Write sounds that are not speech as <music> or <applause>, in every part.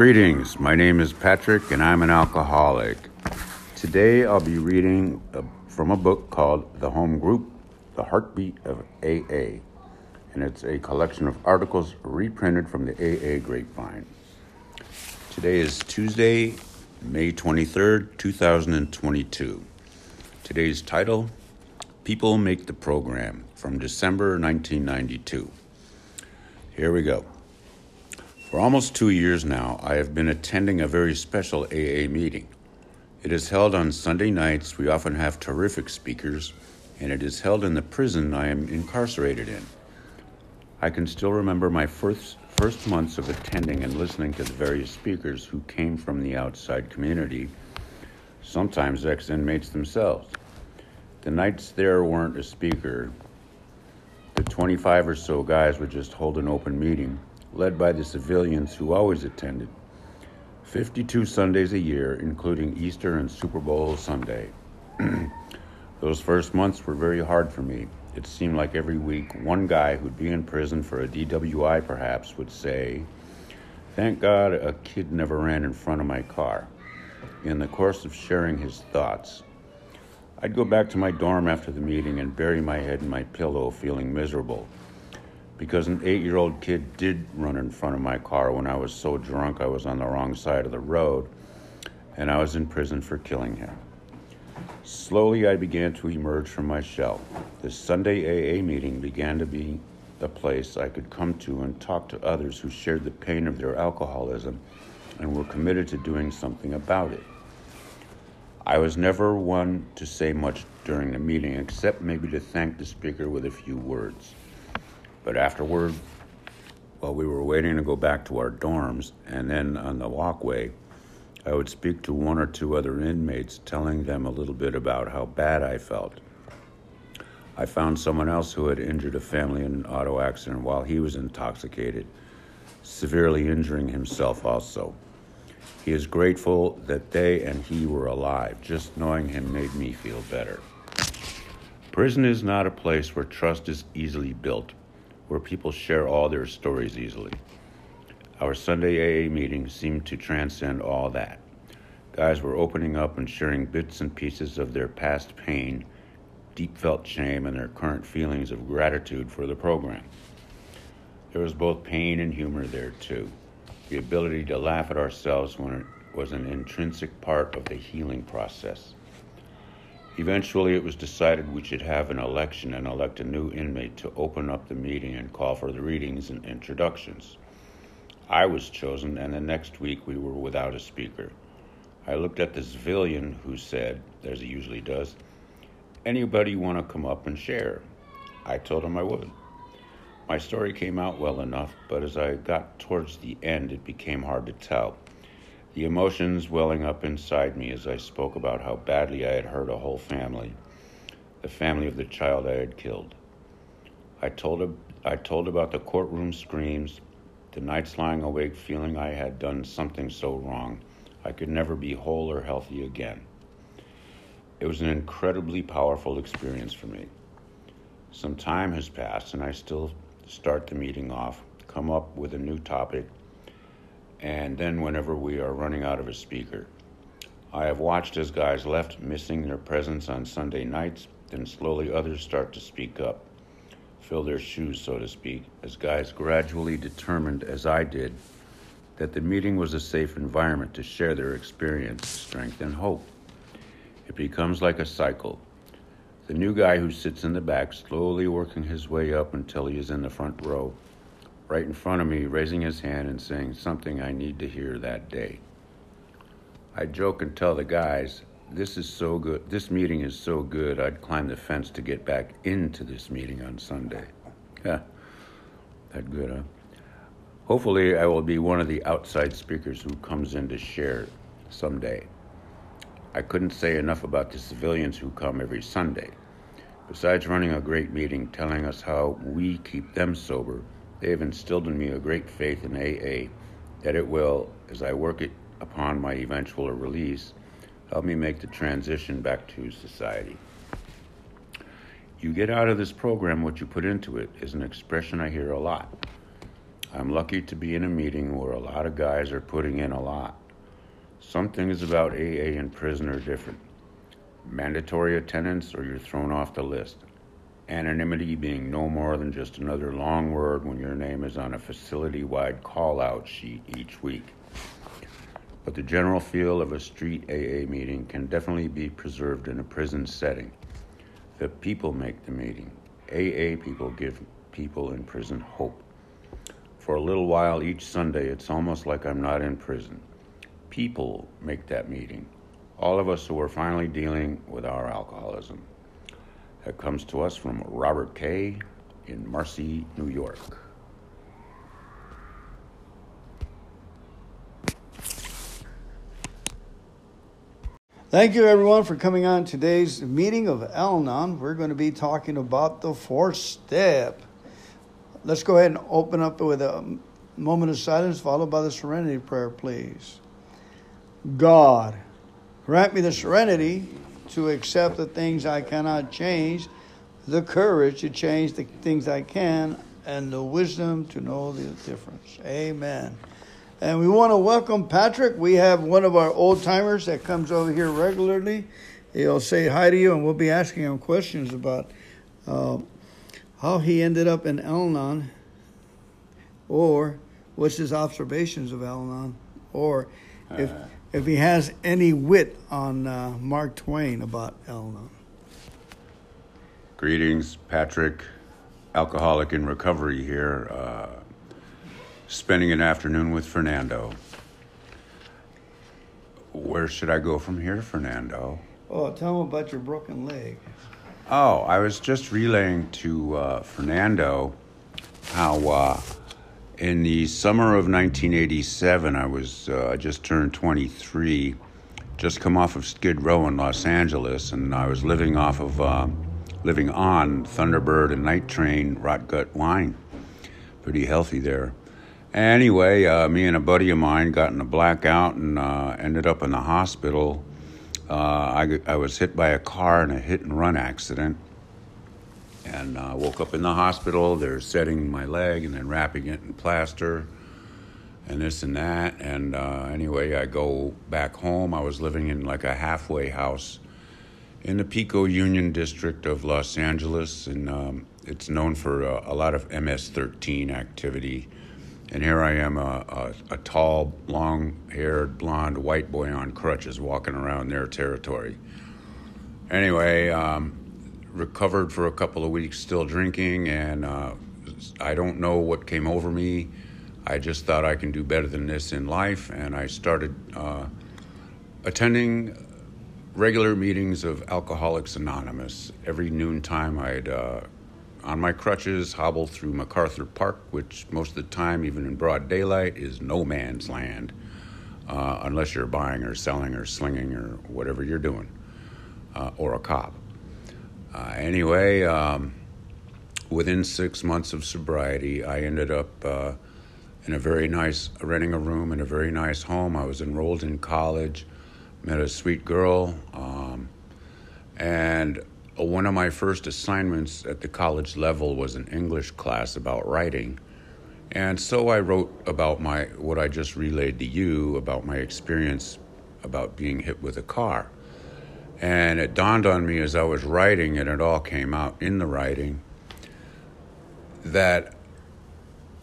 Greetings, my name is Patrick and I'm an alcoholic. Today I'll be reading from a book called The Home Group The Heartbeat of AA, and it's a collection of articles reprinted from the AA Grapevine. Today is Tuesday, May 23rd, 2022. Today's title People Make the Program from December 1992. Here we go. For almost two years now, I have been attending a very special AA meeting. It is held on Sunday nights. We often have terrific speakers, and it is held in the prison I am incarcerated in. I can still remember my first, first months of attending and listening to the various speakers who came from the outside community, sometimes ex inmates themselves. The nights there weren't a speaker. The 25 or so guys would just hold an open meeting led by the civilians who always attended. 52 Sundays a year, including Easter and Super Bowl Sunday. <clears throat> Those first months were very hard for me. It seemed like every week one guy who'd be in prison for a DWI perhaps would say, Thank God a kid never ran in front of my car. In the course of sharing his thoughts, I'd go back to my dorm after the meeting and bury my head in my pillow, feeling miserable because an eight year old kid did run in front of my car when I was so drunk I was on the wrong side of the road, and I was in prison for killing him. Slowly, I began to emerge from my shell. The Sunday AA meeting began to be the place I could come to and talk to others who shared the pain of their alcoholism and were committed to doing something about it. I was never one to say much during the meeting except maybe to thank the speaker with a few words. But afterward, while we were waiting to go back to our dorms, and then on the walkway, I would speak to one or two other inmates, telling them a little bit about how bad I felt. I found someone else who had injured a family in an auto accident while he was intoxicated, severely injuring himself also. He is grateful that they and he were alive. Just knowing him made me feel better. Prison is not a place where trust is easily built, where people share all their stories easily. Our Sunday AA meetings seemed to transcend all that. Guys were opening up and sharing bits and pieces of their past pain, deep felt shame, and their current feelings of gratitude for the program. There was both pain and humor there, too. The ability to laugh at ourselves when it was an intrinsic part of the healing process. Eventually, it was decided we should have an election and elect a new inmate to open up the meeting and call for the readings and introductions. I was chosen, and the next week we were without a speaker. I looked at the civilian who said, as he usually does, Anybody want to come up and share? I told him I would. My story came out well enough, but as I got towards the end, it became hard to tell the emotions welling up inside me as I spoke about how badly I had hurt a whole family, the family of the child I had killed. I told, I told about the courtroom screams, the nights lying awake feeling I had done something so wrong I could never be whole or healthy again. It was an incredibly powerful experience for me. Some time has passed, and I still start the meeting off, come up with a new topic, and then whenever we are running out of a speaker. I have watched as guys left missing their presence on Sunday nights, then slowly others start to speak up, fill their shoes, so to speak, as guys gradually determined, as I did, that the meeting was a safe environment to share their experience, strength, and hope. It becomes like a cycle. The new guy who sits in the back, slowly working his way up until he is in the front row, right in front of me, raising his hand and saying something I need to hear that day. I joke and tell the guys, this is so good. This meeting is so good, I'd climb the fence to get back into this meeting on Sunday. <laughs> Yeah, that good, huh? Hopefully, I will be one of the outside speakers who comes in to share someday. I couldn't say enough about the civilians who come every Sunday. Besides running a great meeting telling us how we keep them sober, they have instilled in me a great faith in AA that it will, as I work it upon my eventual release, help me make the transition back to society. You get out of this program what you put into it is an expression I hear a lot. I'm lucky to be in a meeting where a lot of guys are putting in a lot. Some things about AA in prison are different. Mandatory attendance or you're thrown off the list. Anonymity being no more than just another long word when your name is on a facility wide call out sheet each week. But the general feel of a street AA meeting can definitely be preserved in a prison setting. The people make the meeting. AA people give people in prison hope. For a little while each Sunday, it's almost like I'm not in prison. People make that meeting. All of us who are finally dealing with our alcoholism. That comes to us from Robert K. in Marcy, New York. Thank you, everyone, for coming on today's meeting of Al. We're going to be talking about the fourth step. Let's go ahead and open up with a moment of silence, followed by the serenity prayer, please. God, grant me the serenity to accept the things I cannot change, the courage to change the things I can, and the wisdom to know the difference. Amen. And we want to welcome Patrick. We have one of our old timers that comes over here regularly. He'll say hi to you, and we'll be asking him questions about uh, how he ended up in Al or what's his observations of Al or if, uh. If he has any wit on uh, Mark Twain about Anon. Greetings, Patrick, alcoholic in recovery here. Uh, spending an afternoon with Fernando. Where should I go from here, Fernando? Oh, tell him about your broken leg. Oh, I was just relaying to uh, Fernando how uh, in the summer of 1987, I was uh, just turned 23, just come off of Skid Row in Los Angeles, and I was living off of uh, living on Thunderbird and Night Train rot gut wine. Pretty healthy there. Anyway, uh, me and a buddy of mine got in a blackout and uh, ended up in the hospital. Uh, I, I was hit by a car in a hit and run accident and uh, woke up in the hospital. They're setting my leg and then wrapping it in plaster and this and that. And uh, anyway, I go back home. I was living in like a halfway house in the Pico Union District of Los Angeles, and um, it's known for uh, a lot of MS 13 activity and here I am, a, a, a tall, long haired, blonde white boy on crutches walking around their territory. Anyway, um, recovered for a couple of weeks, still drinking, and uh, I don't know what came over me. I just thought I can do better than this in life, and I started uh, attending regular meetings of Alcoholics Anonymous. Every noontime, I'd uh, on my crutches, hobble through MacArthur Park, which most of the time, even in broad daylight, is no man's land, uh, unless you're buying or selling or slinging or whatever you're doing, uh, or a cop. Uh, anyway, um, within six months of sobriety, I ended up uh, in a very nice, renting a room in a very nice home. I was enrolled in college, met a sweet girl, um, and uh, one of my first assignments at the college level was an English class about writing. And so I wrote about my what I just relayed to you about my experience about being hit with a car. And it dawned on me as I was writing, and it all came out in the writing, that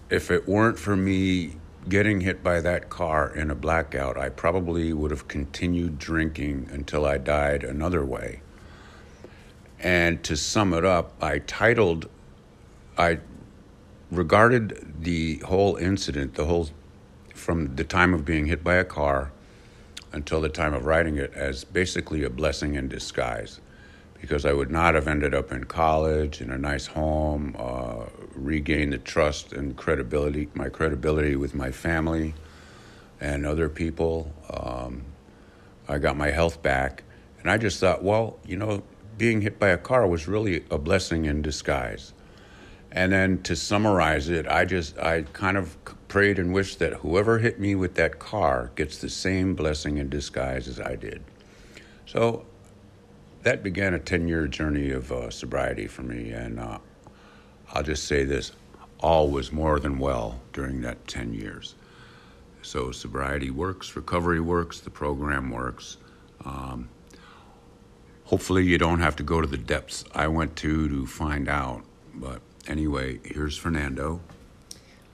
if it weren't for me getting hit by that car in a blackout, I probably would have continued drinking until I died another way. And to sum it up, I titled, I regarded the whole incident, the whole, from the time of being hit by a car until the time of writing it, as basically a blessing in disguise. Because I would not have ended up in college, in a nice home, uh, regained the trust and credibility, my credibility with my family and other people. Um, I got my health back. And I just thought, well, you know, being hit by a car was really a blessing in disguise. And then to summarize it, I just, I kind of prayed and wished that whoever hit me with that car gets the same blessing in disguise as I did. So that began a 10 year journey of uh, sobriety for me. And uh, I'll just say this all was more than well during that 10 years. So sobriety works, recovery works, the program works. Um, hopefully, you don't have to go to the depths I went to to find out. But anyway, here's Fernando.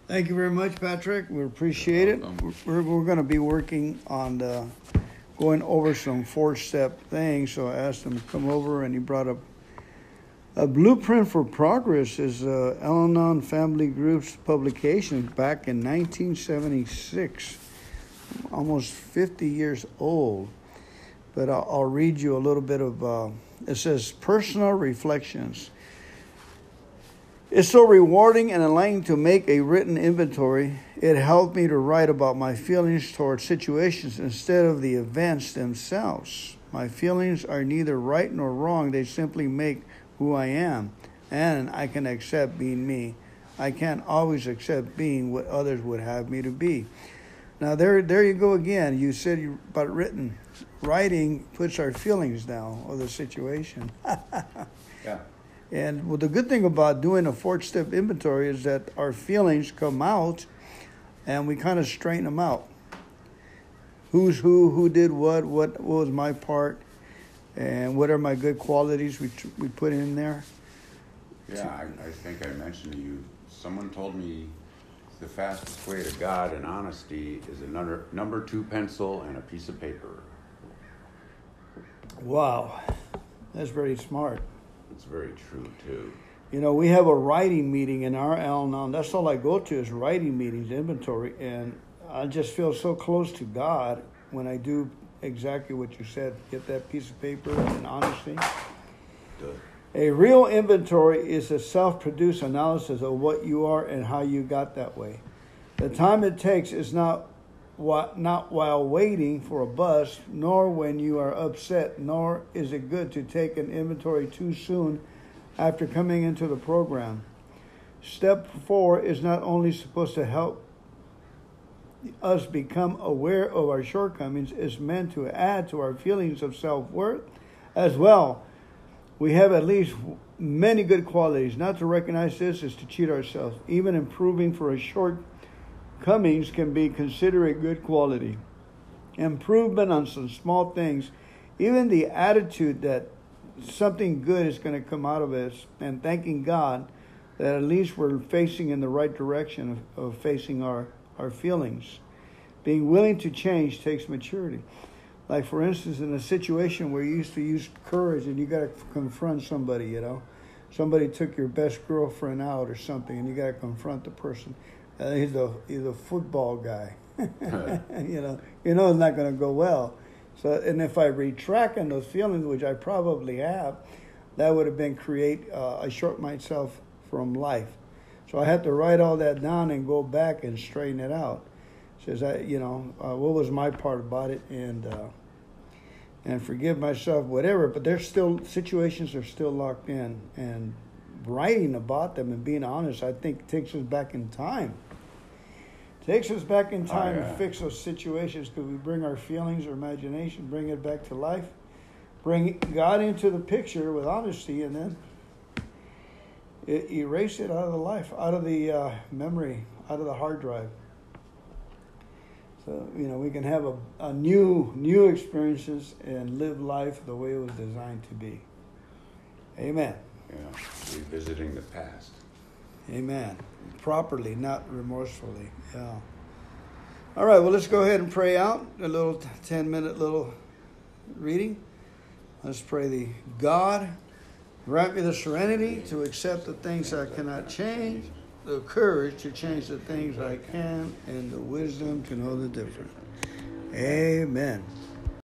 Thank you very much, Patrick. We appreciate it. We're, we're going to be working on the, going over some four step things. So I asked him to come over, and he brought up a blueprint for progress is uh, Al-Anon Family Group's publication back in 1976, almost 50 years old. But I'll, I'll read you a little bit of. Uh, it says personal reflections. It's so rewarding and enlightening to make a written inventory. It helped me to write about my feelings toward situations instead of the events themselves. My feelings are neither right nor wrong, they simply make who I am, and I can accept being me. I can't always accept being what others would have me to be. Now there, there you go again. You said you, about written. Writing puts our feelings down of the situation. <laughs> yeah. And well, the good thing about doing a four-step inventory is that our feelings come out, and we kind of straighten them out. Who's who? Who did what? What, what was my part? and what are my good qualities we, we put in there? Yeah, I, I think I mentioned to you, someone told me the fastest way to God and honesty is a number, number two pencil and a piece of paper. Wow, that's very smart. It's very true, too. You know, we have a writing meeting in our Al Anon. That's all I go to is writing meetings, inventory, and I just feel so close to God when I do exactly what you said. Get that piece of paper and honesty. Good. A real inventory is a self produced analysis of what you are and how you got that way. The time it takes is not, not while waiting for a bus, nor when you are upset, nor is it good to take an inventory too soon after coming into the program. Step four is not only supposed to help us become aware of our shortcomings is meant to add to our feelings of self worth as well. We have at least many good qualities. Not to recognize this is to cheat ourselves. Even improving for a shortcomings can be considered a good quality. Improvement on some small things, even the attitude that something good is going to come out of us, and thanking God that at least we're facing in the right direction of, of facing our our feelings. Being willing to change takes maturity. Like, for instance, in a situation where you used to use courage and you got to confront somebody, you know, somebody took your best girlfriend out or something and you got to confront the person. Uh, he's, a, he's a football guy. <laughs> you know, you know it's not going to go well. So, and if I retract on those feelings, which I probably have, that would have been create uh, I short myself from life. So I had to write all that down and go back and straighten it out. Says I, you know, uh, what was my part about it, and uh, and forgive myself, whatever. But there's still situations are still locked in, and writing about them and being honest, I think takes us back in time. Takes us back in oh, time oh, yeah. to fix those situations because we bring our feelings, our imagination, bring it back to life, bring God into the picture with honesty, and then it, erase it out of the life, out of the uh, memory, out of the hard drive. So you know we can have a, a new new experiences and live life the way it was designed to be. Amen. Yeah, revisiting the past. Amen. Properly, not remorsefully. Yeah. All right. Well, let's go ahead and pray out a little ten minute little reading. Let's pray the God Grant me the serenity to accept the things I cannot change, the courage to change the things I can, and the wisdom to know the difference. Amen.